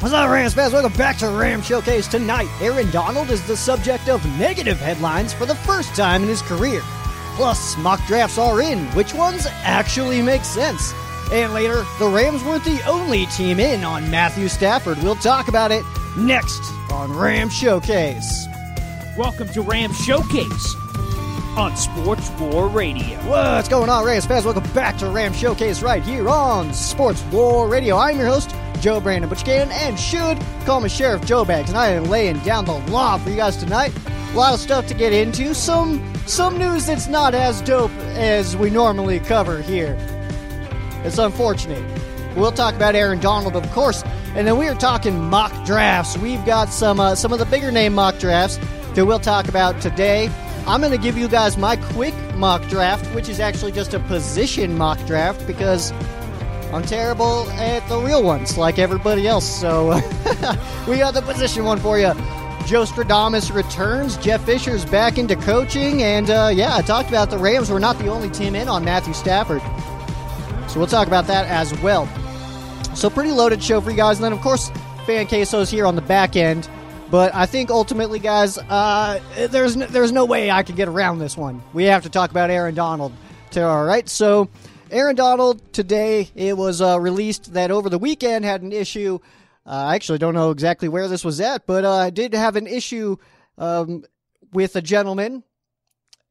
What's up, Rams fans? Welcome back to Ram Showcase tonight. Aaron Donald is the subject of negative headlines for the first time in his career. Plus, mock drafts are in. Which ones actually make sense? And later, the Rams weren't the only team in on Matthew Stafford. We'll talk about it next on Ram Showcase. Welcome to Ram Showcase on Sports War Radio. What's going on, Rams fans? Welcome back to Ram Showcase right here on Sports War Radio. I'm your host, Joe Brandon Butchkin, and should call me Sheriff Joe Bags. And I am laying down the law for you guys tonight. A lot of stuff to get into. Some some news that's not as dope as we normally cover here. It's unfortunate. We'll talk about Aaron Donald, of course, and then we are talking mock drafts. We've got some uh, some of the bigger name mock drafts that we'll talk about today. I'm going to give you guys my quick mock draft, which is actually just a position mock draft because I'm terrible at the real ones, like everybody else. So we got the position one for you. Joe Stradamus returns. Jeff Fisher's back into coaching. And uh, yeah, I talked about the Rams were not the only team in on Matthew Stafford. So we'll talk about that as well. So pretty loaded show for you guys. And then, of course, Fan Queso's here on the back end. But I think ultimately, guys, uh, there's no, there's no way I can get around this one. We have to talk about Aaron Donald. Too, all right, so Aaron Donald today it was uh, released that over the weekend had an issue. Uh, I actually don't know exactly where this was at, but I uh, did have an issue um, with a gentleman,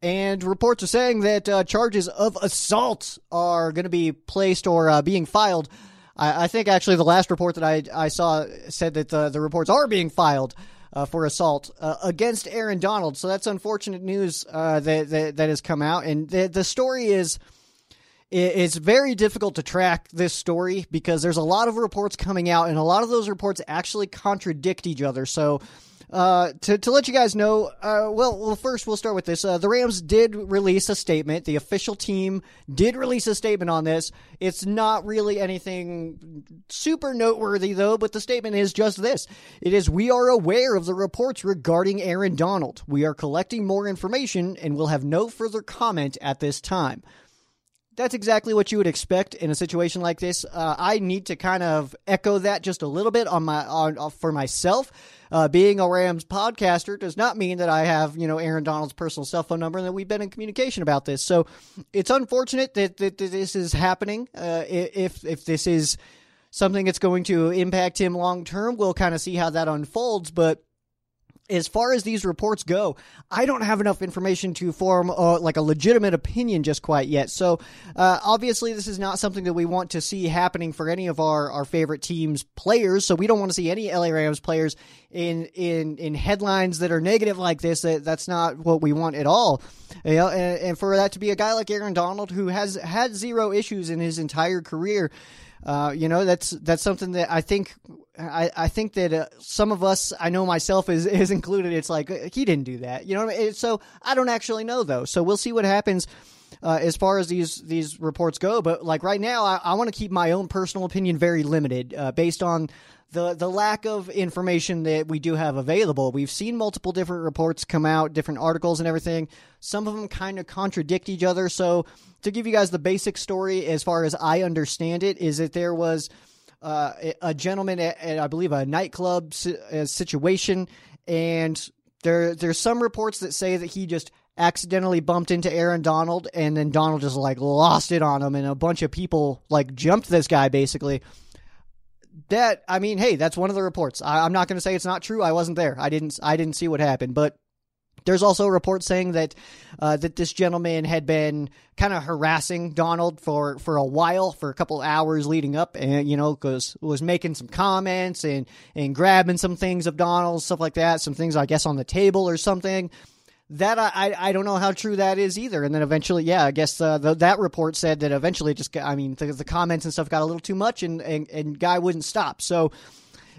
and reports are saying that uh, charges of assault are going to be placed or uh, being filed I, I think actually the last report that I, I saw said that the, the reports are being filed uh, for assault uh, against Aaron Donald. So that's unfortunate news uh, that, that, that has come out, and the the story is. It's very difficult to track this story because there's a lot of reports coming out, and a lot of those reports actually contradict each other. So, uh, to, to let you guys know, uh, well, well, first we'll start with this. Uh, the Rams did release a statement. The official team did release a statement on this. It's not really anything super noteworthy, though, but the statement is just this It is, we are aware of the reports regarding Aaron Donald. We are collecting more information and will have no further comment at this time that's exactly what you would expect in a situation like this. Uh, I need to kind of echo that just a little bit on my on, uh, for myself. Uh, being a Rams podcaster does not mean that I have you know Aaron Donald's personal cell phone number and that we've been in communication about this. So it's unfortunate that, that, that this is happening. Uh, if if this is something that's going to impact him long term, we'll kind of see how that unfolds. But as far as these reports go, I don't have enough information to form uh, like a legitimate opinion just quite yet. So, uh, obviously, this is not something that we want to see happening for any of our, our favorite teams' players. So, we don't want to see any LA Rams players in in in headlines that are negative like this. That that's not what we want at all. You know, and, and for that to be a guy like Aaron Donald who has had zero issues in his entire career. Uh, you know, that's that's something that I think I, I think that uh, some of us, I know myself is is included. It's like he didn't do that, you know. I mean? So I don't actually know though. So we'll see what happens. Uh, as far as these these reports go. But like right now, I, I want to keep my own personal opinion very limited, uh, based on the the lack of information that we do have available. We've seen multiple different reports come out, different articles and everything. Some of them kind of contradict each other. So to give you guys the basic story, as far as I understand it, is that there was. Uh, a gentleman at, at, I believe, a nightclub uh, situation, and there there's some reports that say that he just accidentally bumped into Aaron Donald, and then Donald just like lost it on him, and a bunch of people like jumped this guy basically that I mean, hey, that's one of the reports. I, am not going to say it's not true. I wasn't there. I didn't. I didn't see what happened, but. There's also a report saying that uh, that this gentleman had been kind of harassing Donald for, for a while, for a couple hours leading up, and you know, because was making some comments and and grabbing some things of Donald, stuff like that, some things I guess on the table or something. That I, I, don't know how true that is either. And then eventually, yeah, I guess uh, the, that report said that eventually just got, I mean the, the comments and stuff got a little too much, and and, and guy wouldn't stop. So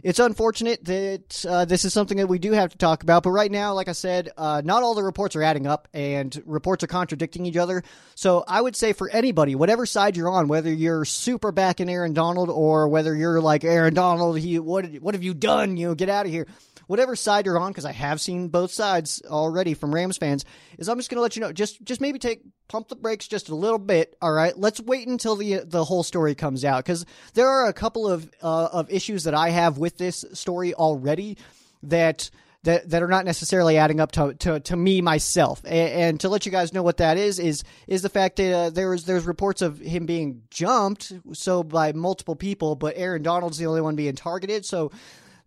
it's unfortunate that uh, this is something that we do have to talk about. But right now, like I said, uh, not all the reports are adding up, and reports are contradicting each other. So I would say for anybody, whatever side you're on, whether you're super back in Aaron Donald or whether you're like Aaron Donald, he what what have you done? You know, get out of here whatever side you're on, because I have seen both sides already from Rams fans, is I'm just going to let you know, just just maybe take pump the brakes just a little bit. All right, let's wait until the the whole story comes out, because there are a couple of uh, of issues that I have with this story already that. That, that are not necessarily adding up to, to, to me myself and, and, to let you guys know what that is is is the fact that uh, there's there's reports of him being jumped so by multiple people but Aaron Donald's the only one being targeted so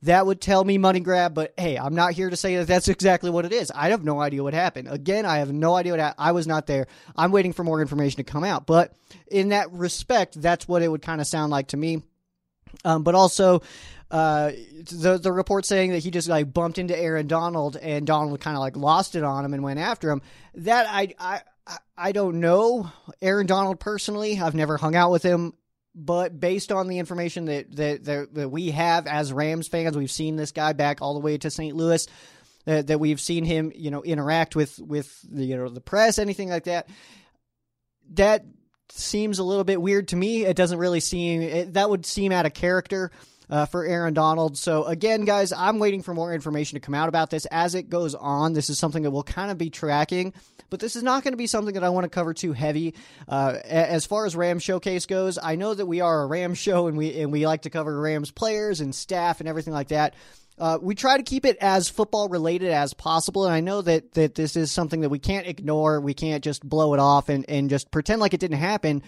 that would tell me money grab. But hey, I'm not here to say that that's exactly what it is. I have no idea what happened. Again, I have no idea what happened. I was not there. I'm waiting for more information to come out. But in that respect, that's what it would kind of sound like to me. Um, but also, uh, the the report saying that he just like bumped into Aaron Donald and Donald kind of like lost it on him and went after him. That I I I don't know Aaron Donald personally. I've never hung out with him but based on the information that, that, that that we have as Rams fans, we've seen this guy back all the way to St. Louis. Uh, that we've seen him, you know, interact with with the, you know the press, anything like that. That seems a little bit weird to me. It doesn't really seem it, that would seem out of character. Uh, for Aaron Donald. So, again, guys, I'm waiting for more information to come out about this as it goes on. This is something that we'll kind of be tracking but this is not going to be something that I want to cover too heavy. Uh, as far as Rams Showcase goes, I know that we are a Rams show and we and we like to cover Rams players and staff and everything like that. Uh, we try to keep it as football related as possible, and I know that that this is something that we can't ignore. We can't just blow it off and, and just pretend like it didn't happen.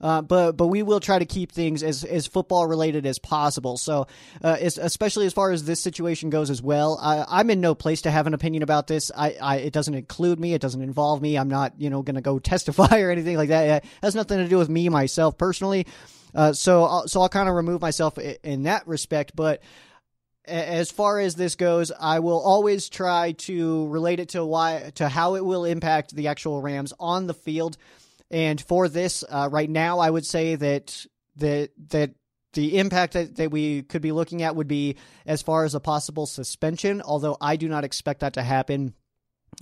Uh, but but we will try to keep things as, as football related as possible. So, uh, especially as far as this situation goes as well, I, am in no place to have an opinion about this. I, I, it doesn't include me. It doesn't involve me. I'm not you know going to go testify or anything like that. It has nothing to do with me myself personally. Uh, so I'll, so I'll kind of remove myself in that respect, but as far as this goes, I will always try to relate it to why to how it will impact the actual Rams on the field. And for this, uh, right now, I would say that that that the impact that, that we could be looking at would be as far as a possible suspension. Although I do not expect that to happen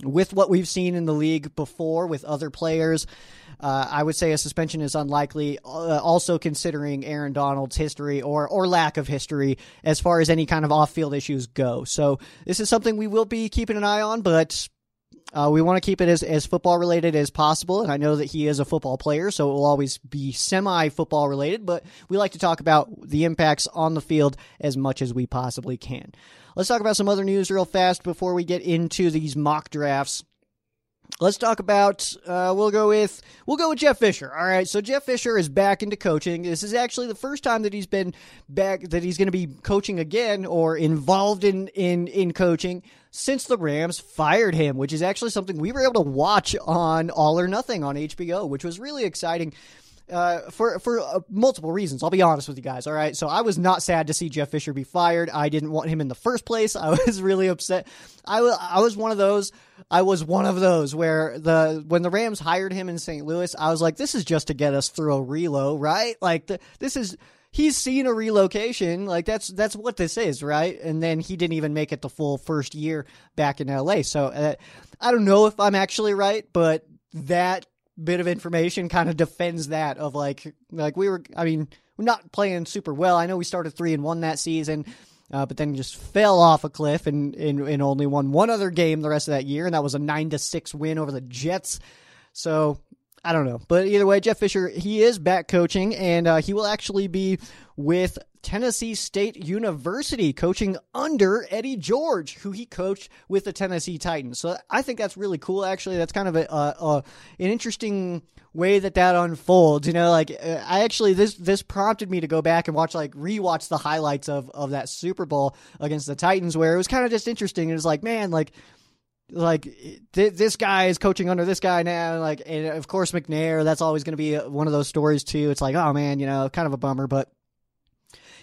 with what we've seen in the league before with other players. Uh, I would say a suspension is unlikely. Uh, also considering Aaron Donald's history or or lack of history as far as any kind of off field issues go. So this is something we will be keeping an eye on, but uh, we want to keep it as, as football related as possible, and I know that he is a football player, so it will always be semi football related, but we like to talk about the impacts on the field as much as we possibly can. Let's talk about some other news real fast before we get into these mock drafts. Let's talk about. Uh, we'll go with we'll go with Jeff Fisher. All right, so Jeff Fisher is back into coaching. This is actually the first time that he's been back that he's going to be coaching again or involved in in in coaching since the Rams fired him, which is actually something we were able to watch on All or Nothing on HBO, which was really exciting uh, for for uh, multiple reasons. I'll be honest with you guys. All right, so I was not sad to see Jeff Fisher be fired. I didn't want him in the first place. I was really upset. I was I was one of those. I was one of those where the when the Rams hired him in St. Louis, I was like, this is just to get us through a relo, right? Like the, this is he's seen a relocation. Like that's that's what this is, right? And then he didn't even make it the full first year back in LA. So uh, I don't know if I'm actually right, but that bit of information kind of defends that of like like we were I mean we're not playing super well. I know we started three and one that season, uh, but then just fell off a cliff and, and and only won one other game the rest of that year, and that was a nine to six win over the Jets. So I don't know, but either way, Jeff Fisher he is back coaching, and uh, he will actually be with Tennessee State University, coaching under Eddie George, who he coached with the Tennessee Titans. So I think that's really cool. Actually, that's kind of a, a, a an interesting way that that unfolds. You know, like uh, I actually this this prompted me to go back and watch like rewatch the highlights of of that Super Bowl against the Titans, where it was kind of just interesting. It was like, man, like like th- this guy is coaching under this guy now like and of course mcnair that's always going to be one of those stories too it's like oh man you know kind of a bummer but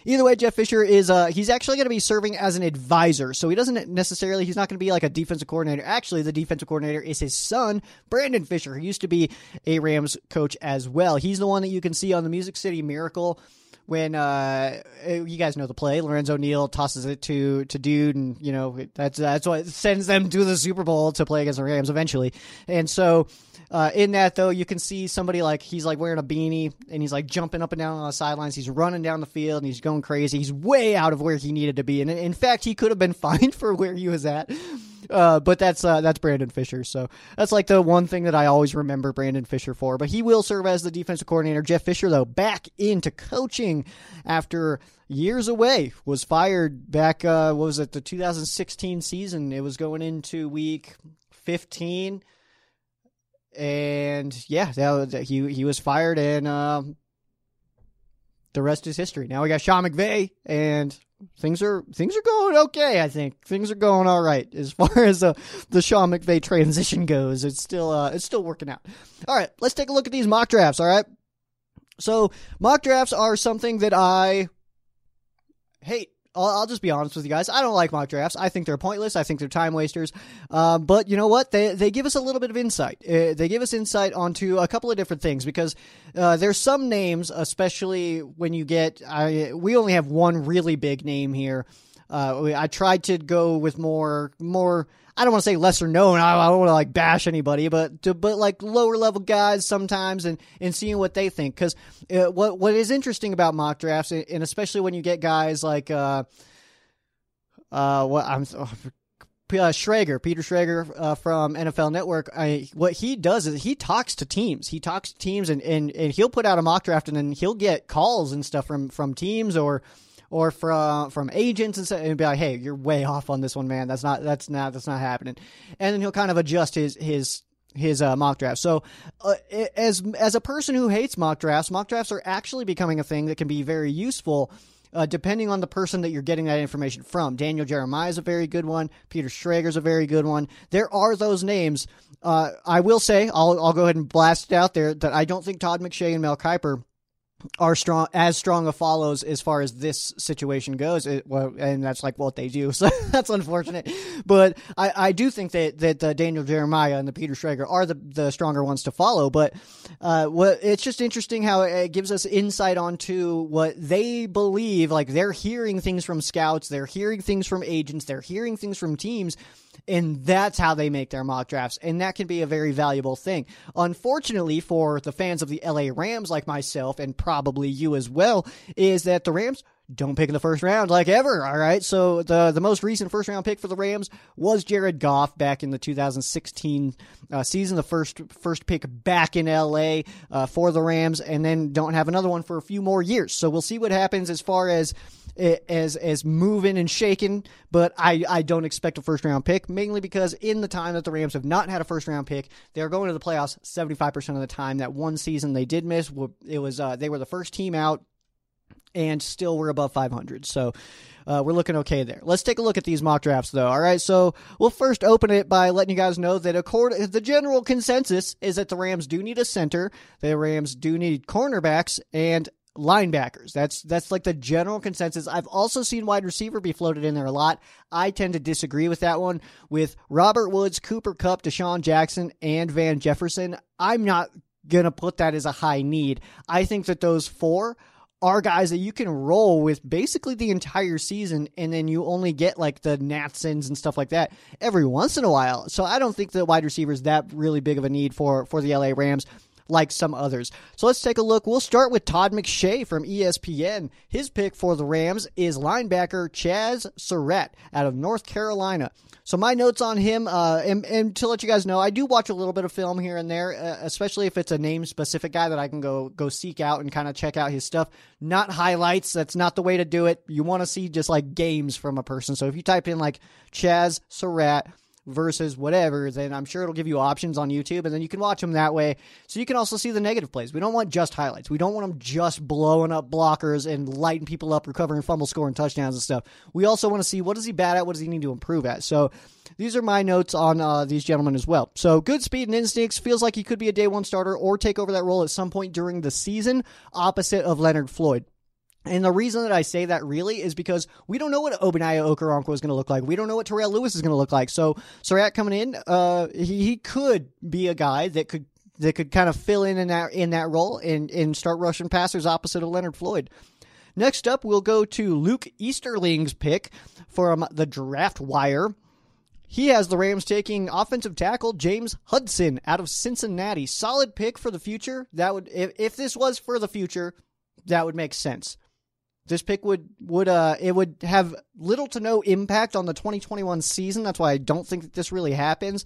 either way, Jeff Fisher is uh, he's actually going to be serving as an advisor. So he doesn't necessarily he's not going to be like a defensive coordinator. Actually, the defensive coordinator is his son, Brandon Fisher, who used to be a Rams coach as well. He's the one that you can see on the Music City Miracle when uh, you guys know the play, Lorenzo Neal tosses it to to dude, and you know that's that's what sends them to the Super Bowl to play against the Rams eventually. And so uh, in that though, you can see somebody like he's like wearing a beanie and he's like jumping up and down on the sidelines. He's running down the field and he's going crazy. He's way out of where he needed to be, and in fact, he could have been fined for where he was at. Uh, but that's uh, that's Brandon Fisher. So that's like the one thing that I always remember Brandon Fisher for. But he will serve as the defensive coordinator. Jeff Fisher, though, back into coaching after years away, was fired back. Uh, what was it? The 2016 season. It was going into week 15, and yeah, that, he he was fired, and um, the rest is history. Now we got Sean McVay, and things are things are going okay. I think things are going all right as far as uh, the Sean McVay transition goes. It's still uh, it's still working out. All right, let's take a look at these mock drafts. All right, so mock drafts are something that I hate I'll, I'll, just be honest with you guys. I don't like mock drafts. I think they're pointless. I think they're time wasters. Um, but you know what? They they give us a little bit of insight. Uh, they give us insight onto a couple of different things because uh, there's some names, especially when you get. I, we only have one really big name here. Uh, I tried to go with more more I don't want to say lesser known. I, don't want to like bash anybody, but to, but like lower level guys sometimes, and and seeing what they think. Because uh, what what is interesting about mock drafts, and especially when you get guys like uh, uh, what I'm. Uh, Schrager, Peter Schrager uh, from NFL Network, I, what he does is he talks to teams. He talks to teams, and, and, and he'll put out a mock draft, and then he'll get calls and stuff from from teams or or from from agents and, say, and be like, "Hey, you're way off on this one, man. That's not that's not that's not happening." And then he'll kind of adjust his his his uh, mock draft. So, uh, as as a person who hates mock drafts, mock drafts are actually becoming a thing that can be very useful. Uh, depending on the person that you're getting that information from. Daniel Jeremiah is a very good one. Peter Schrager is a very good one. There are those names. Uh, I will say, I'll, I'll go ahead and blast it out there that I don't think Todd McShay and Mel Kiper are strong as strong a follows as far as this situation goes. It, well, and that's like what they do. So that's unfortunate. But I, I do think that that uh, Daniel Jeremiah and the Peter Schrager are the the stronger ones to follow. But uh, what it's just interesting how it gives us insight onto what they believe. Like they're hearing things from scouts, they're hearing things from agents, they're hearing things from teams and that's how they make their mock drafts. And that can be a very valuable thing. Unfortunately, for the fans of the LA Rams, like myself, and probably you as well, is that the Rams don't pick in the first round like ever. All right. So the the most recent first round pick for the Rams was Jared Goff back in the 2016 uh, season, the first first pick back in LA uh, for the Rams, and then don't have another one for a few more years. So we'll see what happens as far as as as moving and shaking, but I, I don't expect a first round pick, mainly because in the time that the Rams have not had a first round pick, they're going to the playoffs 75% of the time. That one season they did miss, it was uh, they were the first team out and still we're above 500. So uh, we're looking okay there. Let's take a look at these mock drafts, though. All right, so we'll first open it by letting you guys know that according the general consensus is that the Rams do need a center, the Rams do need cornerbacks, and linebackers. That's that's like the general consensus. I've also seen wide receiver be floated in there a lot. I tend to disagree with that one. With Robert Woods, Cooper Kupp, DeSean Jackson, and Van Jefferson, I'm not gonna put that as a high need. I think that those four are guys that you can roll with basically the entire season, and then you only get like the Natsons and stuff like that every once in a while. So I don't think the wide receiver is that really big of a need for for the LA Rams like some others. So let's take a look. We'll start with Todd McShay from ESPN. His pick for the Rams is linebacker Chaz Surratt out of North Carolina. So my notes on him, uh, and, and, to let you guys know, I do watch a little bit of film here and there, uh, especially if it's a name specific guy that I can go go seek out and kind of check out his stuff. Not highlights. That's not the way to do it. You want to see just like games from a person. So if you type in like Chaz Surratt versus whatever, then I'm sure it'll give you options on YouTube, and then you can watch them that way. So you can also see the negative plays. We don't want just highlights. We don't want them just blowing up blockers and lighting people up, recovering fumble, scoring touchdowns and stuff. We also want to see what is he bad at, what does he need to improve at. So these are my notes on uh, these gentlemen as well. So good speed and instincts. Feels like he could be a day one starter or take over that role at some point during the season, opposite of Leonard Floyd. And the reason that I say that really is because we don't know what Ogbonnia Okoronkwo is going to look like. We don't know what Terrell Lewis is going to look like. So Surratt coming in, uh, he, he could be a guy that could that could kind of fill in in that in that role and and start rushing passers opposite of Leonard Floyd. Next up, we'll go to Luke Easterling's pick from the draft wire. He has the Rams taking offensive tackle James Hudson out of Cincinnati. Solid pick for the future. That would if, if this was for the future, that would make sense. This pick would would uh it would have little to no impact on the 2021 season. That's why I don't think that this really happens.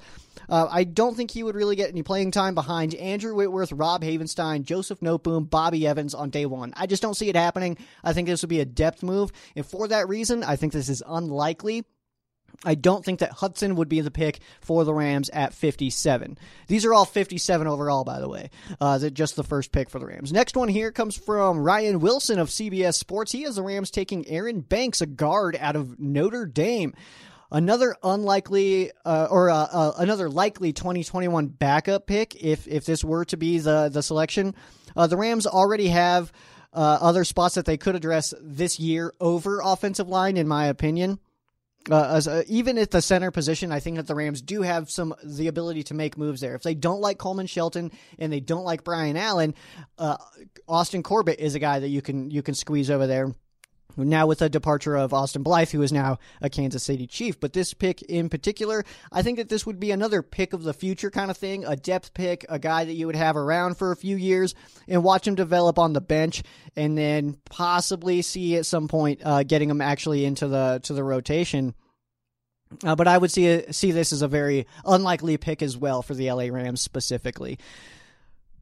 Uh, I don't think he would really get any playing time behind Andrew Whitworth, Rob Havenstein, Joseph Noteboom, Bobby Evans on day one. I just don't see it happening. I think this would be a depth move, and for that reason, I think this is unlikely. I don't think that Hudson would be the pick for the Rams at 57. These are all 57 overall, by the way. Uh, just the first pick for the Rams. Next one here comes from Ryan Wilson of CBS Sports. He has the Rams taking Aaron Banks, a guard out of Notre Dame. Another unlikely uh, or uh, uh, another likely 2021 backup pick if if this were to be the the selection. Uh, the Rams already have uh, other spots that they could address this year over offensive line, in my opinion. Uh, as, uh, even at the center position, I think that the Rams do have some the ability to make moves there. If they don't like Coleman Shelton and they don't like Brian Allen, uh, Austin Corbett is a guy that you can you can squeeze over there. Now with the departure of Austin Blythe, who is now a Kansas City Chief, but this pick in particular, I think that this would be another pick of the future kind of thing, a depth pick, a guy that you would have around for a few years and watch him develop on the bench, and then possibly see at some point uh, getting him actually into the to the rotation. Uh, but I would see see this as a very unlikely pick as well for the LA Rams specifically.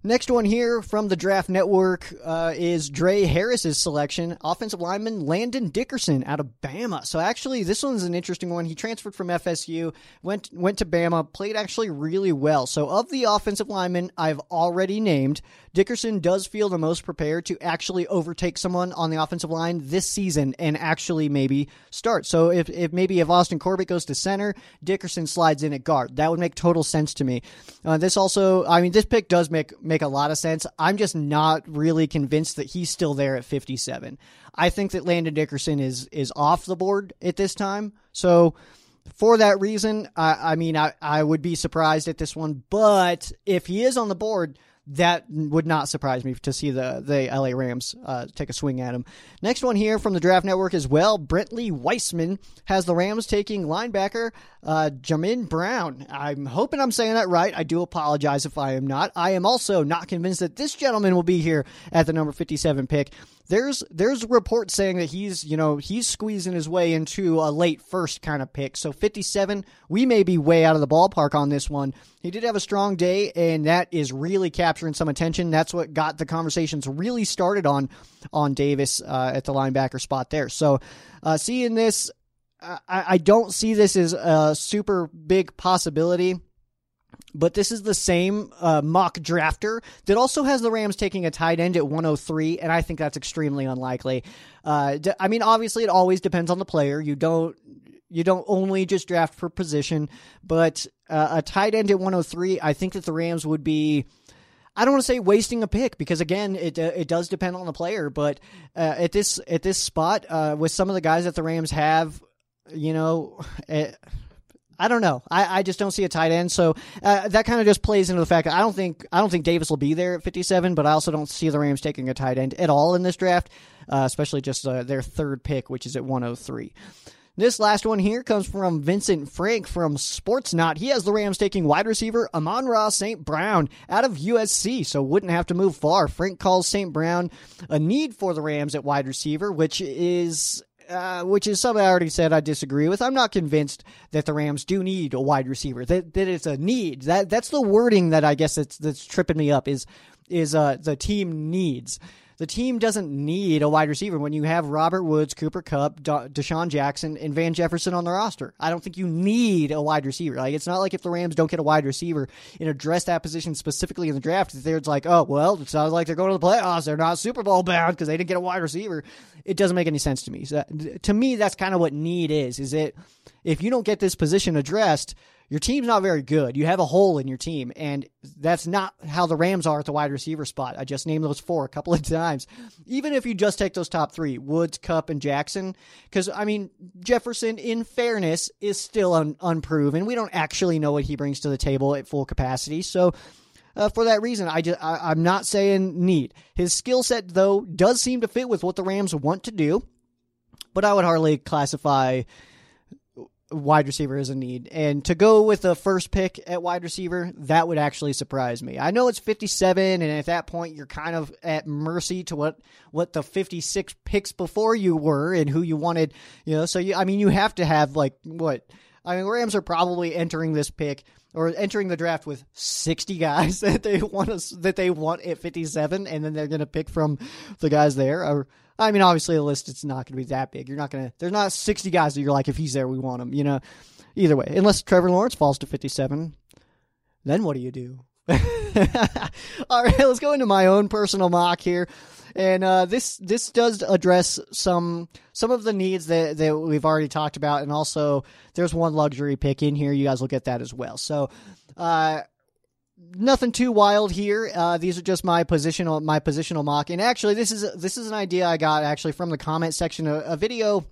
Next one here from the Draft Network uh, is Drae Harris's selection, offensive lineman Landon Dickerson out of Bama. So actually, this one's an interesting one. He transferred from FSU, went went to Bama, played actually really well. So of the offensive linemen I've already named, Dickerson does feel the most prepared to actually overtake someone on the offensive line this season and actually maybe start. So if, if maybe if Austin Corbett goes to center, Dickerson slides in at guard. That would make total sense to me. Uh, this also, I mean, this pick does make make a lot of sense. I'm just not really convinced that he's still there at 57. I think that Landon Dickerson is is off the board at this time. So for that reason, I, I mean, I, I would be surprised at this one. But if he is on the board, that would not surprise me to see the the LA Rams uh, take a swing at him. Next one here from the Draft Network as well. Brentley Weissman has the Rams taking linebacker uh, Jamin Brown. I'm hoping I'm saying that right. I do apologize if I am not. I am also not convinced that this gentleman will be here at the number 57 pick there's there's reports saying that he's you know he's squeezing his way into a late first kind of pick. So 57, we may be way out of the ballpark on this one. He did have a strong day, and that is really capturing some attention. That's what got the conversations really started on on Davis uh, at the linebacker spot there. So uh, seeing this, I, I don't see this as a super big possibility but this is the same uh, mock drafter that also has the Rams taking a tight end at 103, and I think that's extremely unlikely. Uh, I mean, obviously, it always depends on the player. You don't you don't only just draft for position, but uh, a tight end at 103, I think that the Rams would be. I don't want to say wasting a pick because again, it uh, it does depend on the player. But uh, at this at this spot, uh, with some of the guys that the Rams have, you know, eh, I don't know. I, I just don't see a tight end. So uh, that kind of just plays into the fact that I don't think I don't think Davis will be there at 57, but I also don't see the Rams taking a tight end at all in this draft, uh, especially just uh, their third pick, which is at 103. This last one here comes from Vincent Frank from Sportsnaut. He has the Rams taking wide receiver Amon-Ra St. Brown out of USC, so wouldn't have to move far. Frank calls St. Brown a need for the Rams at wide receiver, which is uh, which is something I already said I disagree with. I'm not convinced that the Rams do need a wide receiver. That that it's a need. That that's the wording that I guess that's that's tripping me up. Is is uh the team needs the team doesn't need a wide receiver when you have Robert Woods, Cooper Kupp, DeSean Jackson, and Van Jefferson on the roster. I don't think you need a wide receiver. Like it's not like if the Rams don't get a wide receiver and address that position specifically in the draft, they're like, oh well, it sounds like they're going to the playoffs. They're not Super Bowl bound because they didn't get a wide receiver. It doesn't make any sense to me. So, to me, that's kind of what need is. Is it if you don't get this position addressed? Your team's not very good. You have a hole in your team, and that's not how the Rams are at the wide receiver spot. I just named those four a couple of times. Even if you just take those top three Woods, Kupp, and Jackson, because, I mean, Jefferson, in fairness, is still un- unproven. We don't actually know what he brings to the table at full capacity. So, uh, for that reason, I just I, I'm not saying need. His skill set though does seem to fit with what the Rams want to do, but I would hardly classify wide receiver is a need. And to go with the first pick at wide receiver, that would actually surprise me. I know it's 57 and at that point you're kind of at mercy to what what the 56 picks before you were and who you wanted, you know. So you I mean you have to have like what I mean Rams are probably entering this pick or entering the draft with 60 guys that they want us that they want at 57 and then they're going to pick from the guys there or I mean, obviously the list it's not going to be that big. You're not going to. There's not 60 guys that you're like, if he's there, we want him. You know, either way, unless Trevor Lawrence falls to 57, then what do you do? All right, let's go into my own personal mock here, and uh, this this does address some some of the needs that that we've already talked about, and also there's one luxury pick in here. You guys will get that as well. So. Uh, nothing too wild here. Uh, these are just my positional my positional mock. And actually, this is this is an idea I got actually from the comment section. A, a video.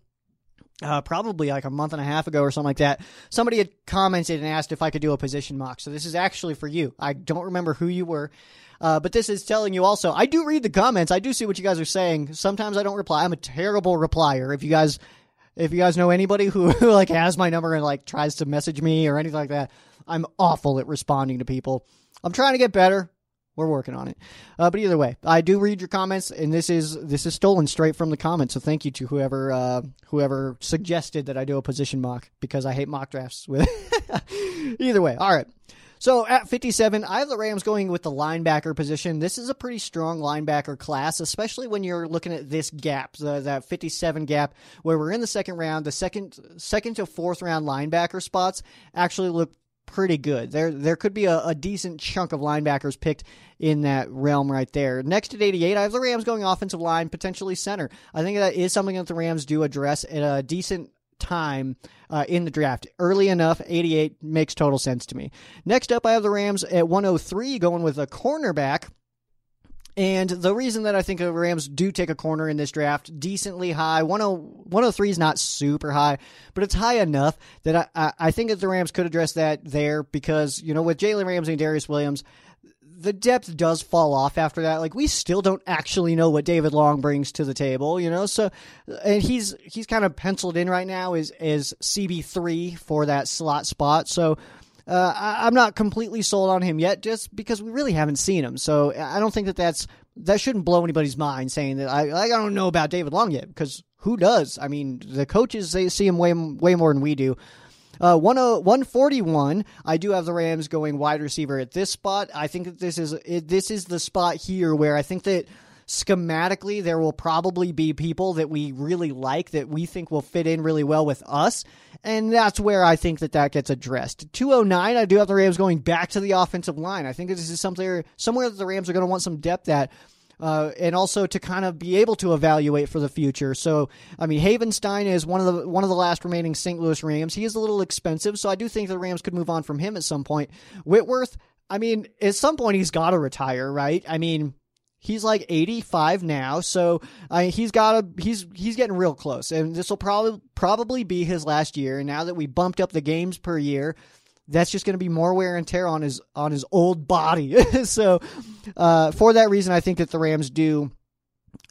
Uh, probably like a month and a half ago or something like that. Somebody had commented and asked if I could do a position mock. So this is actually for you. I don't remember who you were, uh, but this is telling you also. I do read the comments. I do see what you guys are saying. Sometimes I don't reply. I'm a terrible replier. If you guys, if you guys know anybody who, who like has my number and like tries to message me or anything like that, I'm awful at responding to people. I'm trying to get better. We're working on it. Uh, but either way, I do read your comments, and this is this is stolen straight from the comments. So thank you to whoever uh, whoever suggested that I do a position mock because I hate mock drafts. With either way, all right. So at 57, I have the Rams going with the linebacker position. This is a pretty strong linebacker class, especially when you're looking at this gap, the, that 57 gap, where we're in the second round. The second second to fourth round linebacker spots actually look pretty good. There there could be a, a, decent chunk of linebackers picked in that realm right there. Next at 88, I have the Rams going offensive line, potentially center. I think that is something that the Rams do address at a decent time uh, in the draft. Early enough, 88 makes total sense to me. Next up, I have the Rams at 103 going with a cornerback. And the reason that I think the Rams do take a corner in this draft decently high, 103 is not super high, but it's high enough that I, I, I think that the Rams could address that there because, you know, with Jalen Ramsey and Darious Williams, the depth does fall off after that. Like we still don't actually know what David Long brings to the table, you know. So, and he's he's kind of penciled in right now is is CB three for that slot spot. So uh, I, am not completely sold on him yet, just because we really haven't seen him. So I don't think that that's that shouldn't blow anybody's mind saying that I I don't know about David Long yet because who does? I mean, the coaches they see him way way more than we do. Uh, 141, I do have the Rams going wide receiver at this spot. I think that this is this is the spot here where I think that schematically there will probably be people that we really like that we think will fit in really well with us and that's where I think that that gets addressed. 209, I do have the Rams going back to the offensive line. I think this is something somewhere that the Rams are going to want some depth at. Uh, and also to kind of be able to evaluate for the future. So, I mean, Havenstein is one of the one of the last remaining St. Louis Rams. He is a little expensive, so I do think the Rams could move on from him at some point. Whitworth, I mean, at some point he's got to retire, right? I mean, He's like 85 now, so uh, he's got a he's he's getting real close, and this will probably probably be his last year. And now that we bumped up the games per year, that's just going to be more wear and tear on his on his old body. so, uh, for that reason, I think that the Rams do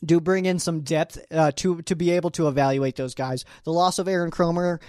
do bring in some depth uh, to to be able to evaluate those guys. The loss of Aaron Kromer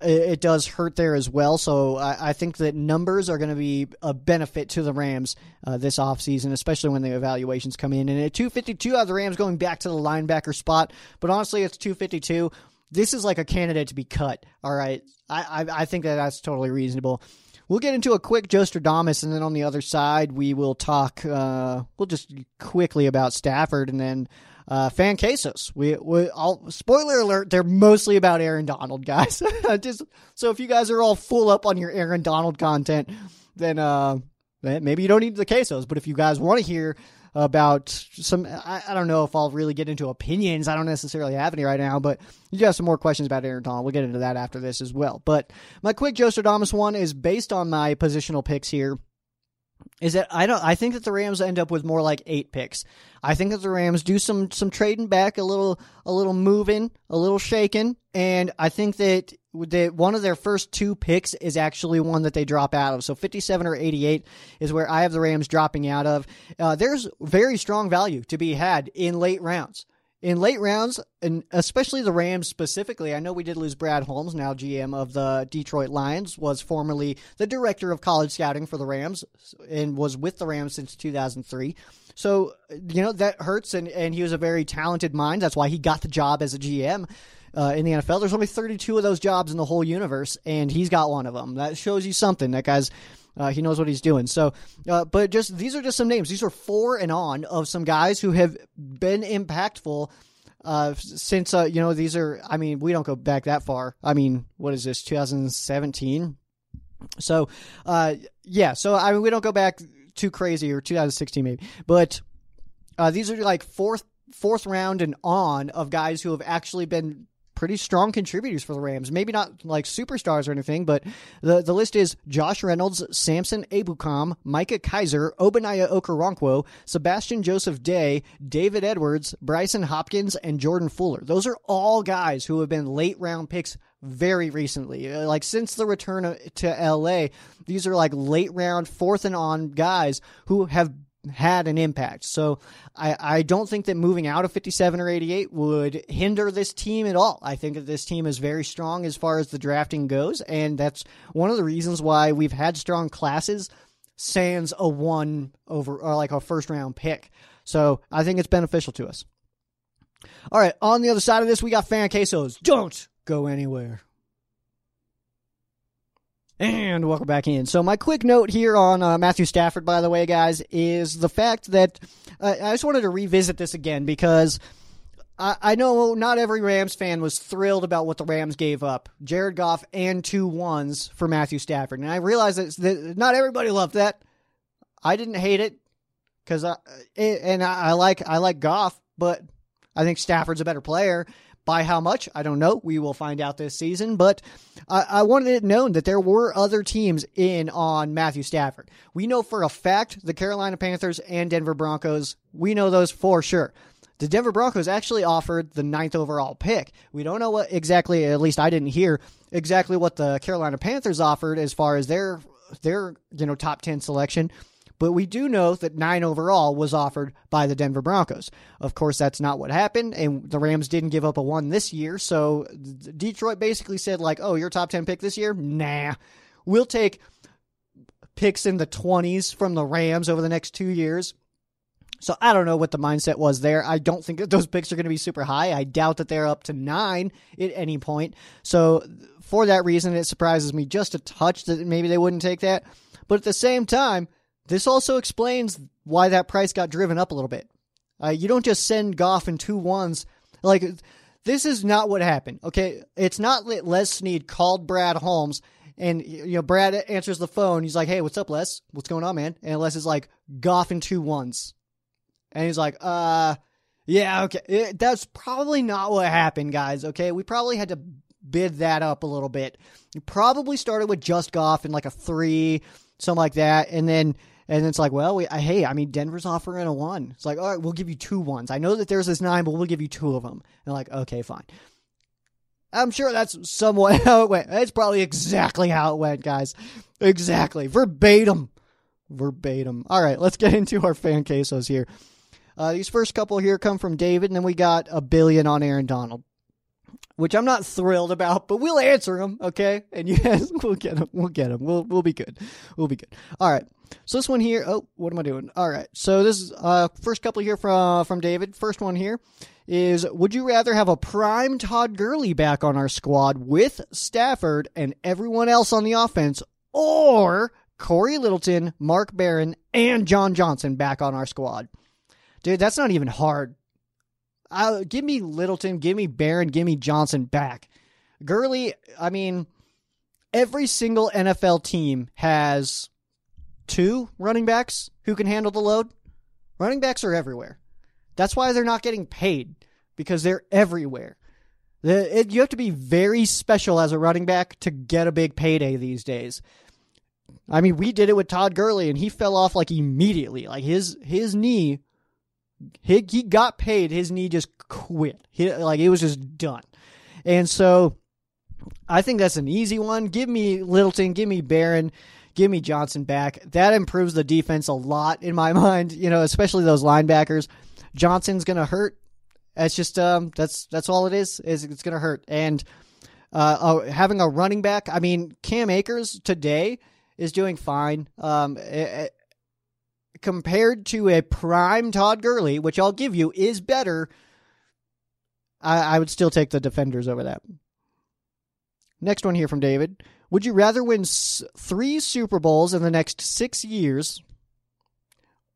it does hurt there as well. So I, think that numbers are going to be a benefit to the Rams uh, this offseason, especially when the evaluations come in. And at 252, I have the Rams going back to the linebacker spot. But honestly, it's 252. This is like a candidate to be cut. All right. I, I, I think that that's totally reasonable. We'll get into a quick Joe Stradamus, and then on the other side, we will talk. Uh, we'll just quickly about Stafford, and then uh, fan quesos. We, we all spoiler alert, they're mostly about Aaron Donald, guys. Just so if you guys are all full up on your Aaron Donald content, then uh, maybe you don't need the quesos. But if you guys want to hear about some. I, I, don't know if I'll really get into opinions. I don't necessarily have any right now, but you have some more questions about Aaron Donald. We'll get into that after this as well. But my quick Joe Stradamus one is based on my positional picks here is that I don't I think that the Rams end up with more like eight picks. I think that the Rams do some some trading back, a little a little moving, a little shaking, and I think that that one of their first two picks is actually one that they drop out of. So 57 or 88 is where I have the Rams dropping out of. Uh, there's very strong value to be had in late rounds in late rounds, and especially the Rams specifically, I know we did lose Brad Holmes, now GM of the Detroit Lions, was formerly the director of college scouting for the Rams and was with the Rams since 2003. So, you know, that hurts, and, and he was a very talented mind. That's why he got the job as a GM. Uh, in the NFL, there's only 32 of those jobs in the whole universe, and he's got one of them. That shows you something. That guy's uh, he knows what he's doing. So, uh, but just these are just some names. These are four and on of some guys who have been impactful. Uh, since uh, you know these are, I mean, we don't go back that far. I mean, what is this, 2017? So, uh, yeah. So I mean, we don't go back too crazy or 2016 maybe, but uh, these are like fourth fourth round and on of guys who have actually been pretty strong contributors for the Rams. Maybe not like superstars or anything, but the, the list is Josh Reynolds, Samson Ebukam, Micah Kiser, Ogbonnia Okoronkwo, Sebastian Joseph Day, David Edwards, Brycen Hopkins, and Jordan Fuller. Those are all guys who have been late round picks very recently. Uh, like since the return to LA, these are like late round, fourth and on guys who have had an impact. So I, I don't think that moving out of 57 or 88 would hinder this team at all. I think that this team is very strong as far as the drafting goes, and that's one of the reasons why we've had strong classes sans a one over or like a first round pick. So I think it's beneficial to us. All right, on the other side of this, we got fan quesos. Don't go anywhere. And welcome back in. So, my quick note here on uh, Matthew Stafford, by the way, guys, is the fact that uh, I just wanted to revisit this again because I, I, know not every Rams fan was thrilled about what the Rams gave up Jared Goff and two ones for Matthew Stafford. And I realize that, that not everybody loved that. I didn't hate it because I, and I, I like, I like Goff, but I think Stafford's a better player. By how much? I don't know. We will find out this season. But I, I wanted it known that there were other teams in on Matthew Stafford. We know for a fact the Carolina Panthers and Denver Broncos, we know those for sure. The Denver Broncos actually offered the ninth overall pick. We don't know what exactly, at least I didn't hear exactly what the Carolina Panthers offered as far as their their you know top 10 selection but we do know that nine overall was offered by the Denver Broncos. Of course, that's not what happened, and the Rams didn't give up a one this year. So Detroit basically said, like, oh, your top 10 pick this year? Nah. We'll take picks in the 20s from the Rams over the next two years. So I don't know what the mindset was there. I don't think that those picks are going to be super high. I doubt that they're up to nine at any point. So for that reason, it surprises me just a touch that maybe they wouldn't take that. But at the same time, this also explains why that price got driven up a little bit. Uh, you don't just send Goff in two ones. Like, this is not what happened. Okay, it's not that Les Snead called Brad Holmes and you know Brad answers the phone. He's like, "Hey, what's up, Les? What's going on, man?" And Les is like, "Goff in two ones," and he's like, "Uh, yeah, okay." It, that's probably not what happened, guys. Okay, we probably had to bid that up a little bit. You probably started with just Goff in like a three, something like that, and then and it's like, well, we, hey, I mean, Denver's offering a one. It's like, all right, we'll give you two ones. I know that there's this nine, but we'll give you two of them. And like, okay, fine. I'm sure that's somewhat how it went. It's probably exactly how it went, guys. Exactly. Verbatim. Verbatim. All right, let's get into our fan quesos here. Uh, these first couple here come from David, and then we got a billion on Aaron Donald which I'm not thrilled about, but we'll answer them, okay? And yes, we'll get them. We'll get them. We'll we'll be good. We'll be good. All right. So this one here. Oh, what am I doing? All right. So this is uh first couple here from from David. First one here is: Would you rather have a prime Todd Gurley back on our squad with Stafford and everyone else on the offense, or Cory Littleton, Mark Barron, and John Johnson back on our squad? Dude, that's not even hard uh, give me Littleton, give me Barron, give me Johnson back. Gurley, I mean, every single NFL team has two running backs who can handle the load. Running backs are everywhere. That's why they're not getting paid because they're everywhere. The, it, you have to be very special as a running back to get a big payday these days. I mean, we did it with Todd Gurley, and he fell off like immediately. Like his his knee, he, he got paid. His knee just quit. He, like it was just done. And so, I think that's an easy one. Give me Littleton. Give me Barron. Give me Johnson back. That improves the defense a lot in my mind. You know, especially those linebackers. Johnson's gonna hurt. That's just um, that's that's all it is. Is it's gonna hurt. And uh, uh, having a running back. I mean, Cam Akers today is doing fine. Um, it, it, compared to a prime Todd Gurley, which I'll give you is better. I, I would still take the defenders over that. Next one here from David. Would you rather win three Super Bowls in the next six years,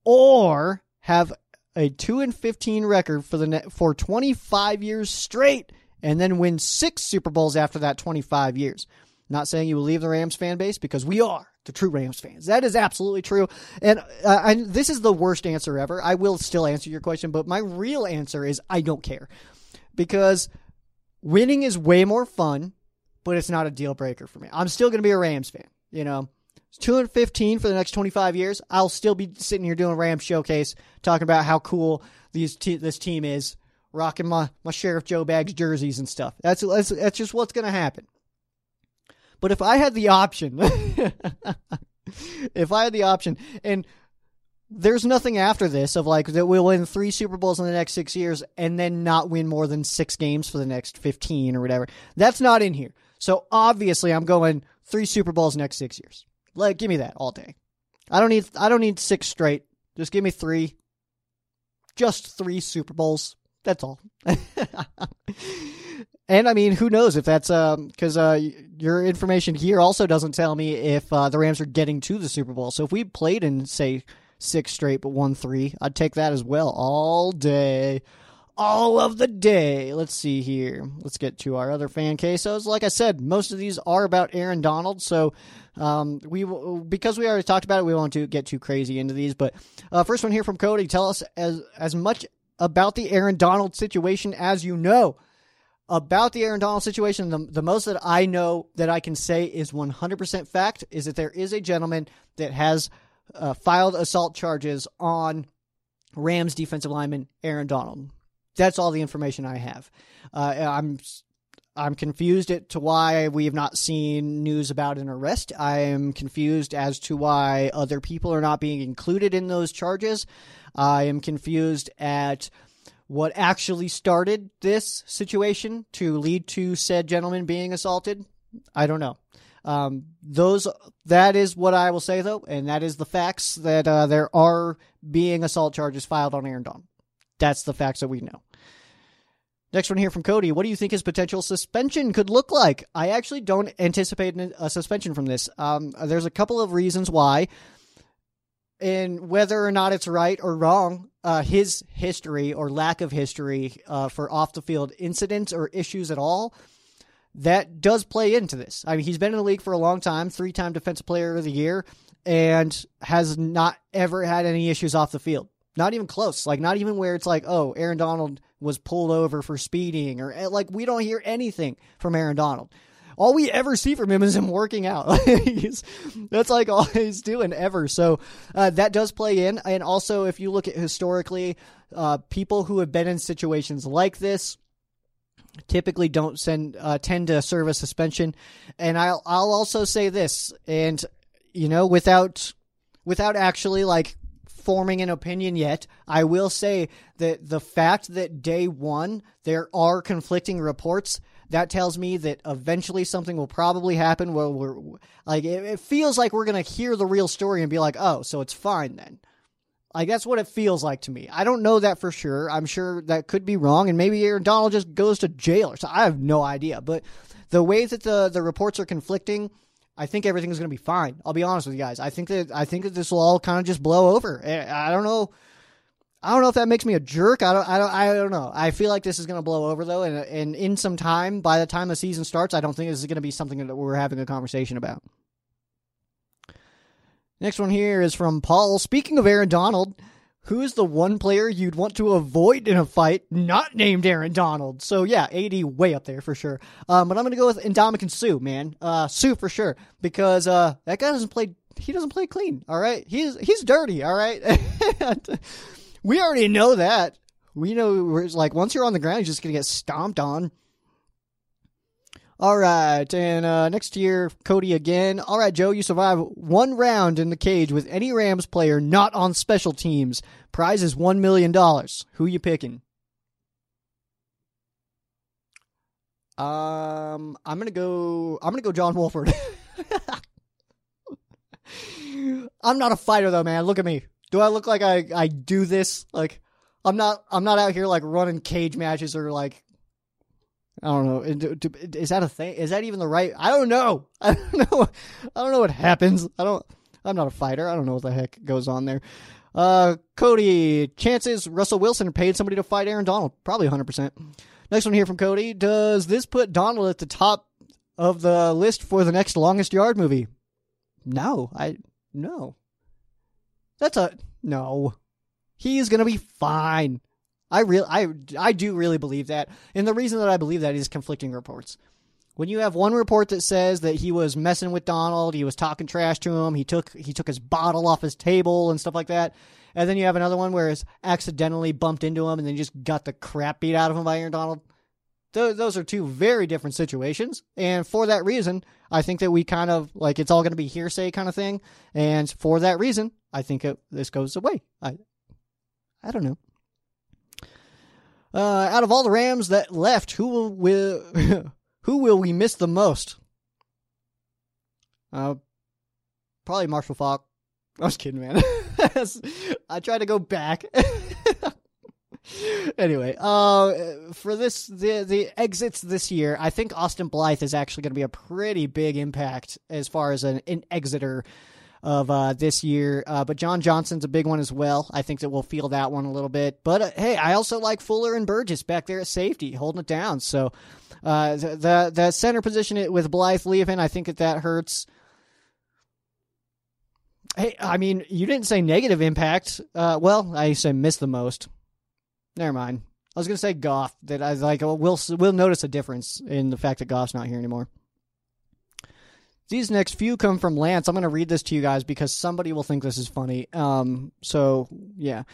or have a two and fifteen record for the ne- for twenty five years straight, and then win six Super Bowls after that twenty five years? Not saying you will leave the Rams fan base because we are the true Rams fans. That is absolutely true. And uh, this is the worst answer ever. I will still answer your question, but my real answer is I don't care because winning is way more fun, but it's not a deal breaker for me. I'm still going to be a Rams fan. You know, it's 215 for the next 25 years. I'll still be sitting here doing Rams showcase, talking about how cool these te- this team is, rocking my, my Sheriff Joe Bags jerseys and stuff. That's, that's, that's just what's going to happen. But if I had the option, if I had the option, and there's nothing after this of like that we'll win three Super Bowls in the next six years and then not win more than six games for the next 15 or whatever. That's not in here. So obviously I'm going three Super Bowls next six years. Like, give me that all day. I don't need, I don't need six straight. Just give me three. Just three Super Bowls. That's all. and I mean, who knows if that's because uh, uh, your information here also doesn't tell me if uh, the Rams are getting to the Super Bowl. So if we played in say six straight but won three, I'd take that as well all day, all of the day. Let's see here. Let's get to our other fan quesos. Like I said, most of these are about Aaron Donald. So um, we because we already talked about it, we won't to get too crazy into these. But uh, first one here from Cody. Tell us as as much about the Aaron Donald situation as you know. About the Aaron Donald situation, the, the most that I know that I can say is 100% fact is that there is a gentleman that has uh, filed assault charges on Rams defensive lineman Aaron Donald. That's all the information I have. Uh, I'm I'm confused as to why we have not seen news about an arrest. I am confused as to why other people are not being included in those charges. I am confused at what actually started this situation to lead to said gentleman being assaulted. I don't know. Um, those that is what I will say though, and that is the facts that uh, there are being assault charges filed on Aaron Donald. That's the facts that we know. Next one here from Cody. What do you think his potential suspension could look like? I actually don't anticipate a suspension from this. Um, there's a couple of reasons why and whether or not it's right or wrong, uh, his history or lack of history uh, for off the field incidents or issues at all, that does play into this. I mean, he's been in the league for a long time, three time Defensive Player of the Year, and has not ever had any issues off the field. Not even close. Like, not even where it's like, oh, Aaron Donald was pulled over for speeding, or like, we don't hear anything from Aaron Donald all we ever see from him is him working out. that's like all he's doing ever. So uh, that does play in. And also, if you look at historically, uh, people who have been in situations like this typically don't send uh, tend to serve a suspension. And I'll I'll also say this, and you know, without without actually like forming an opinion yet. I will say that the fact that day one there are conflicting reports that tells me that eventually something will probably happen where we're like it, it feels like we're gonna hear the real story and be like, oh, so it's fine then. Like that's what it feels like to me. I don't know that for sure. I'm sure that could be wrong, and maybe Aaron Donald just goes to jail or so. I have no idea. But the way that the the reports are conflicting, I think everything's going to be fine. I'll be honest with you guys. I think that I think that this will all kind of just blow over. Eh, I don't know I don't know if that makes me a jerk. I don't. I don't. I don't know. I feel like this is going to blow over though, and and in some time, by the time the season starts, I don't think this is going to be something that we're having a conversation about. Next one here is from Paul. Speaking of Aaron Donald, who's the one player you'd want to avoid in a fight not named Aaron Donald? So yeah, AD way up there for sure. Um, but I'm gonna go with Ndamukong Suh, man. Uh, Suh for sure because uh, that guy doesn't play. He doesn't play clean. All right, he's he's dirty. All right, we already know that. We know like once you're on the ground, you're just gonna get stomped on. All right, and uh, next year, Cody again. All right, Joe, you survive one round in the cage with any Rams player not on special teams. Prize is one million dollars. Who you picking? Um, I'm gonna go. I'm gonna go John Wolford. I'm not a fighter though, man. Look at me. Do I look like I I do this? Like, I'm not. I'm not out here like running cage matches or like I don't know. Is that a thing? Is that even the right? I don't know. I don't know. I don't know what happens. I don't. I'm not a fighter. I don't know what the heck goes on there. Uh, Cody, chances Russell Wilson paid somebody to fight Aaron Donald? Probably 100%. Next one here from Cody. Does this put Donald at the top of the list for the next longest yard movie? No. I no. That's a no. He's going to be fine. I real I I do really believe that, and the reason that I believe that is conflicting reports. When you have one report that says that he was messing with Donald, he was talking trash to him, he took he took his bottle off his table and stuff like that, and then you have another one where it's accidentally bumped into him and then just got the crap beat out of him by Aaron Donald. Those those are two very different situations, and for that reason, I think that we kind of like it's all going to be hearsay kind of thing, and for that reason, I think it, this goes away. I I don't know. Uh, out of all the Rams that left, who will, who will we miss the most? Uh, probably Marshall Faulk. I was kidding, man. I tried to go back. anyway, uh, for this the the exits this year, I think Austin Blythe is actually going to be a pretty big impact as far as an, an exiter of uh, this year. Uh, but John Johnson's a big one as well. I think that we'll feel that one a little bit. But uh, hey, I also like Fuller and Burgess back there at safety, holding it down. So uh, the, the, the center position with Blythe leaving, I think that that hurts. Hey, I mean, you didn't say negative impact. Uh, well, I say miss the most. Never mind. I was gonna say Goff. That I like. We'll we'll notice a difference in the fact that Goff's not here anymore. These next few come from Lance. I'm going to read this to you guys because somebody will think this is funny. Um, so yeah,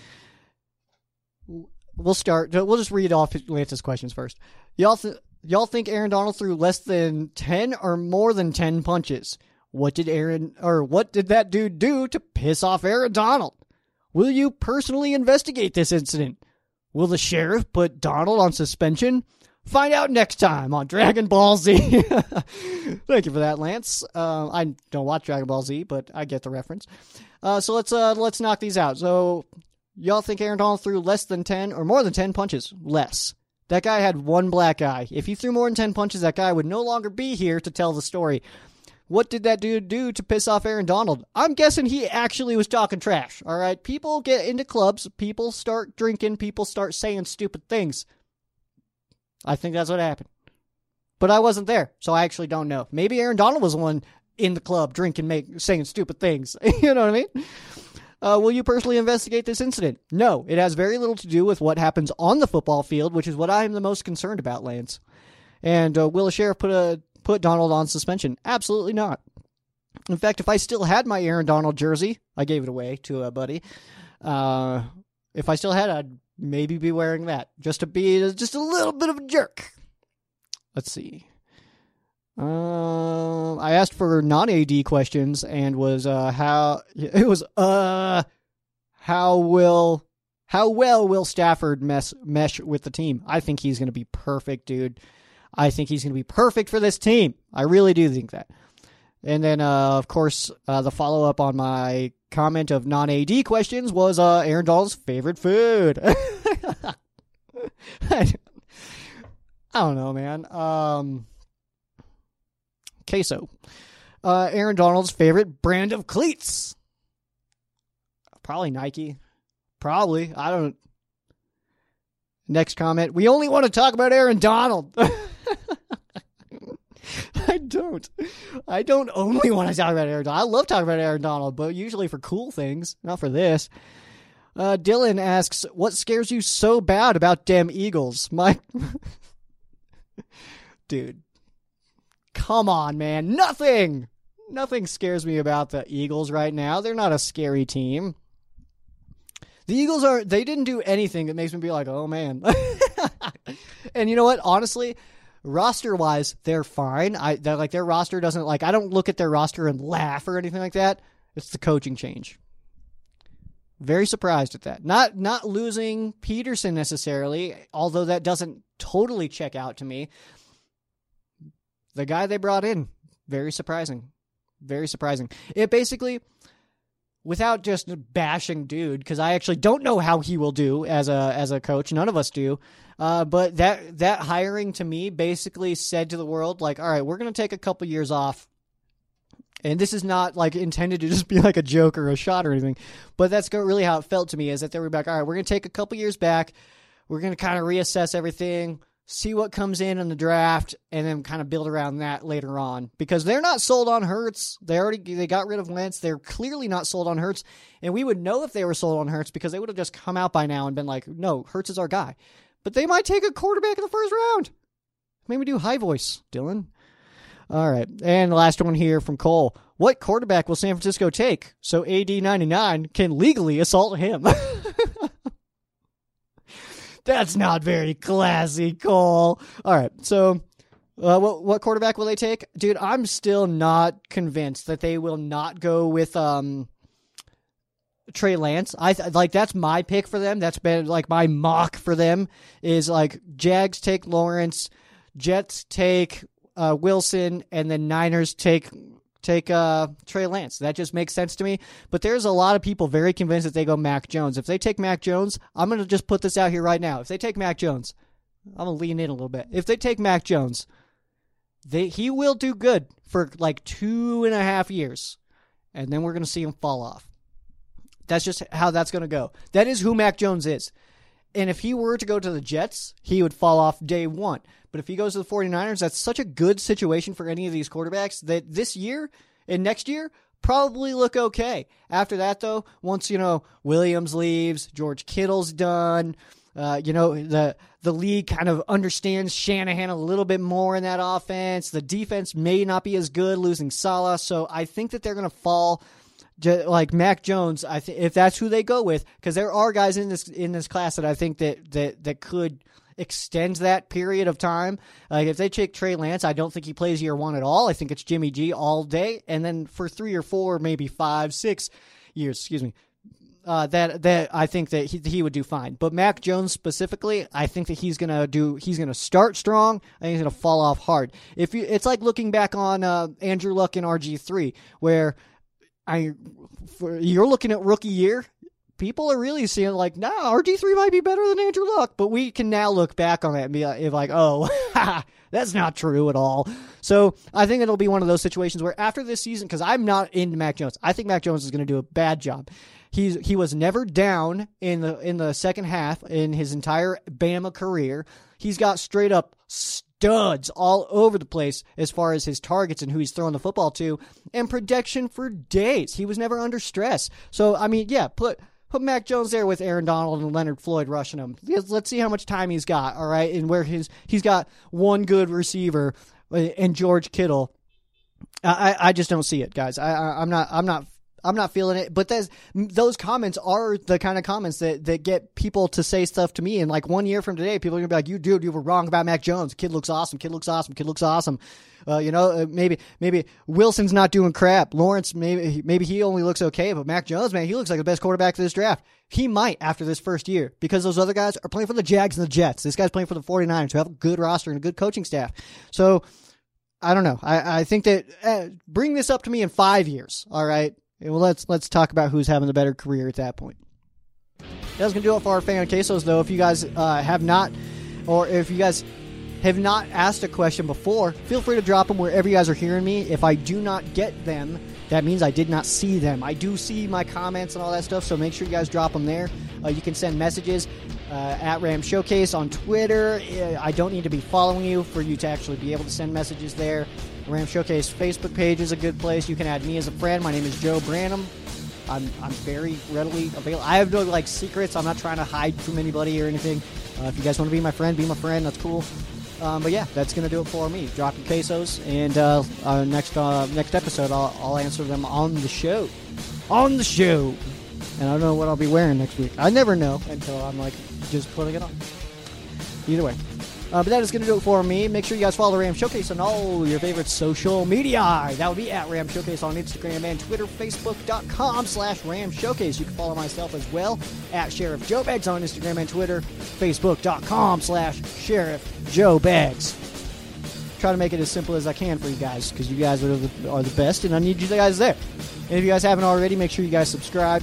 we'll start. We'll just read off Lance's questions first. Y'all, th- y'all think Aaron Donald threw less than ten or more than ten punches? What did Aaron or what did that dude do to piss off Aaron Donald? Will you personally investigate this incident? Will the sheriff put Donald on suspension? Find out next time on Dragon Ball Z. Thank you for that, Lance. Uh, I don't watch Dragon Ball Z, but I get the reference. Uh, so let's uh, let's knock these out. So y'all think Aaron Donald threw less than ten or more than ten punches? Less. That guy had one black eye. If he threw more than ten punches, that guy would no longer be here to tell the story. What did that dude do to piss off Aaron Donald? I'm guessing he actually was talking trash. All right, people get into clubs, people start drinking, people start saying stupid things. I think that's what happened. But I wasn't there, so I actually don't know. Maybe Aaron Donald was the one in the club drinking, make, saying stupid things. you know what I mean? Uh, will you personally investigate this incident? No, it has very little to do with what happens on the football field, which is what I am the most concerned about, Lance. And uh, will a sheriff put a put Donald on suspension? Absolutely not. In fact, if I still had my Aaron Donald jersey, I gave it away to a buddy. Uh, if I still had, I'd maybe be wearing that just to be just a little bit of a jerk. Let's see. Um, I asked for non AD questions and was uh how it was uh how will how well will Stafford mess mesh with the team? I think he's going to be perfect, dude. I think he's going to be perfect for this team. I really do think that. And then, uh, of course, uh, the follow up on my comment of non AD questions was uh, Aaron Donald's favorite food. I don't know, man. Um, queso. Uh, Aaron Donald's favorite brand of cleats. Probably Nike. Probably. I don't. Next comment. We only want to talk about Aaron Donald. Don't. I don't only want to talk about Aaron Donald. I love talking about Aaron Donald, but usually for cool things, not for this. Uh, Dylan asks, "What scares you so bad about damn Eagles?" My dude, come on, man, nothing, nothing scares me about the Eagles right now. They're not a scary team. The Eagles are. They didn't do anything that makes me be like, "Oh man." and you know what? Honestly, roster wise, they're fine. I they're like their roster doesn't like. I don't look at their roster and laugh or anything like that. It's the coaching change. Very surprised at that. Not not losing Peterson necessarily, although that doesn't totally check out to me. The guy they brought in, very surprising. Very surprising. It basically without just bashing dude because I actually don't know how he will do as a as a coach. None of us do. Uh, but that that hiring to me basically said to the world like, all right, we're to take a couple years off. And this is not like intended to just be like a joke or a shot or anything, but that's really how it felt to me. Is that they were back. All right, we're to take a couple years back. We're to kind of reassess everything see what comes in in the draft, and then kind of build around that later on. Because they're not sold on Hurts. They already they got rid of Wentz. They're clearly not sold on Hurts, and we would know if they were sold on Hurts because they would have just come out by now and been like, "No, Hurts is our guy." But they might take a quarterback in the first round. Maybe do high voice, Dylan. All right, and the last one here from Cole. What quarterback will San Francisco take so AD ninety nine can legally assault him? That's not very classy, Cole. All right, so uh, what what quarterback will they take, dude? I'm still not convinced that they will not go with um, Trey Lance. I th- like that's my pick for them. That's been like my mock for them is like Jags take Lawrence, Jets take uh, Wilson, and then Niners take take uh, Trey Lance. That just makes sense to me. But there's a lot of people very convinced that they go Mac Jones. If they take Mac Jones, I'm going to just put this out here right now. If they take Mac Jones, I'm going to lean in a little bit. If they take Mac Jones, they he will do good for like two and a half years, and then we're going to see him fall off. That's just how that's going to go. That is who Mac Jones is. And if he were to go to the Jets, he would fall off day one. But if he goes to the 49ers, that's such a good situation for any of these quarterbacks that this year and next year probably look okay. After that, though, once, you know, Williams leaves, George Kittle's done, uh, you know, the the league kind of understands Shanahan a little bit more in that offense. The defense may not be as good losing Saleh, so I think that they're going to fall like Mac Jones, I think if that's who they go with, because there are guys in this in this class that I think that that that could extend that period of time. Like if they take Trey Lance, I don't think he plays year one at all. I think it's Jimmy G all day, and then for three or four, maybe five, six years, excuse me. Uh, that that I think that he, he would do fine, but Mac Jones specifically, I think that he's gonna do. He's gonna start strong. I think he's gonna fall off hard. If you, it's like looking back on uh, Andrew Luck and RG three, where I for, you're looking at rookie year. People are really seeing like, nah, RG three might be better than Andrew Luck, but we can now look back on that and be uh, like, like oh, that's not true at all. So I think it'll be one of those situations where after this season, because I'm not into Mac Jones, I think Mac Jones is going to do a bad job. He's he was never down in the in the second half in his entire Bama career. He's got straight up studs all over the place as far as his targets and who he's throwing the football to and protection for days. He was never under stress. So, I mean, yeah, put put Mac Jones there with Aaron Donald and Leonard Floyd rushing him. Let's see how much time he's got, all right? And where his he's got one good receiver uh, and George Kittle. I, I just don't see it, guys. I, I I'm not I'm not I'm not feeling it. But those those comments are the kind of comments that, that get people to say stuff to me. And like one year from today, people are gonna be like, "You dude, you were wrong about Mac Jones. Kid looks awesome. Kid looks awesome. Kid looks awesome." Uh, you know, uh, maybe maybe Wilson's not doing crap. Lawrence maybe maybe he only looks okay, but Mac Jones, man, he looks like the best quarterback to this draft. He might after this first year because those other guys are playing for the Jags and the Jets. This guy's playing for the 49ers who have a good roster and a good coaching staff. So I don't know. I, I think that uh, bring this up to me in five years. All right. Well, let's let's talk about who's having the better career at that point. That's gonna do it for our fan quesos, though. If you guys uh, have not, or if you guys have not asked a question before, feel free to drop them wherever you guys are hearing me. If I do not get them, that means I did not see them. I do see my comments and all that stuff, so make sure you guys drop them there. Uh, you can send messages uh, at Ram Showcase on Twitter. Uh, I don't need to be following you for you to actually be able to send messages there. Ram Showcase Facebook page is a good place. You can add me as a friend. My name is Joe Branham. I'm, I'm very readily available. I have no like secrets. I'm not trying to hide from anybody or anything. Uh, if you guys want to be my friend, be my friend. That's cool. Um, but yeah, that's gonna do it for me. Drop your quesos, and uh, uh, next next episode, I'll, I'll answer them on the show. On the show. And I don't know what I'll be wearing next week. I never know until I'm like just putting it on. Either way. Uh, but that is going to do it for me. Make sure you guys follow the Ram Showcase on all your favorite social media. That would be at Ram Showcase on Instagram and Twitter, Facebook.com slash Ram Showcase. You can follow myself as well at Sheriff Joe Bags on Instagram and Twitter, Facebook.com slash Sheriff Joe Bags. Try to make it as simple as I can for you guys because you guys are the, are the best and I need you guys there. And if you guys haven't already, make sure you guys subscribe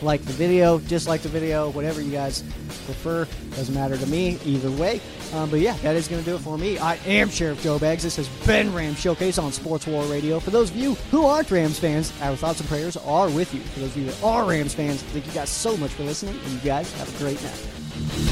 like the video, dislike the video, whatever you guys prefer. Doesn't matter to me either way. Um, but yeah, that is going to do it for me. I am Sheriff Joe Bags. This has been Rams Showcase on Sportsnaut Radio. For those of you who aren't Rams fans, our thoughts and prayers are with you. For those of you that are Rams fans, thank you guys so much for listening, and you guys have a great night.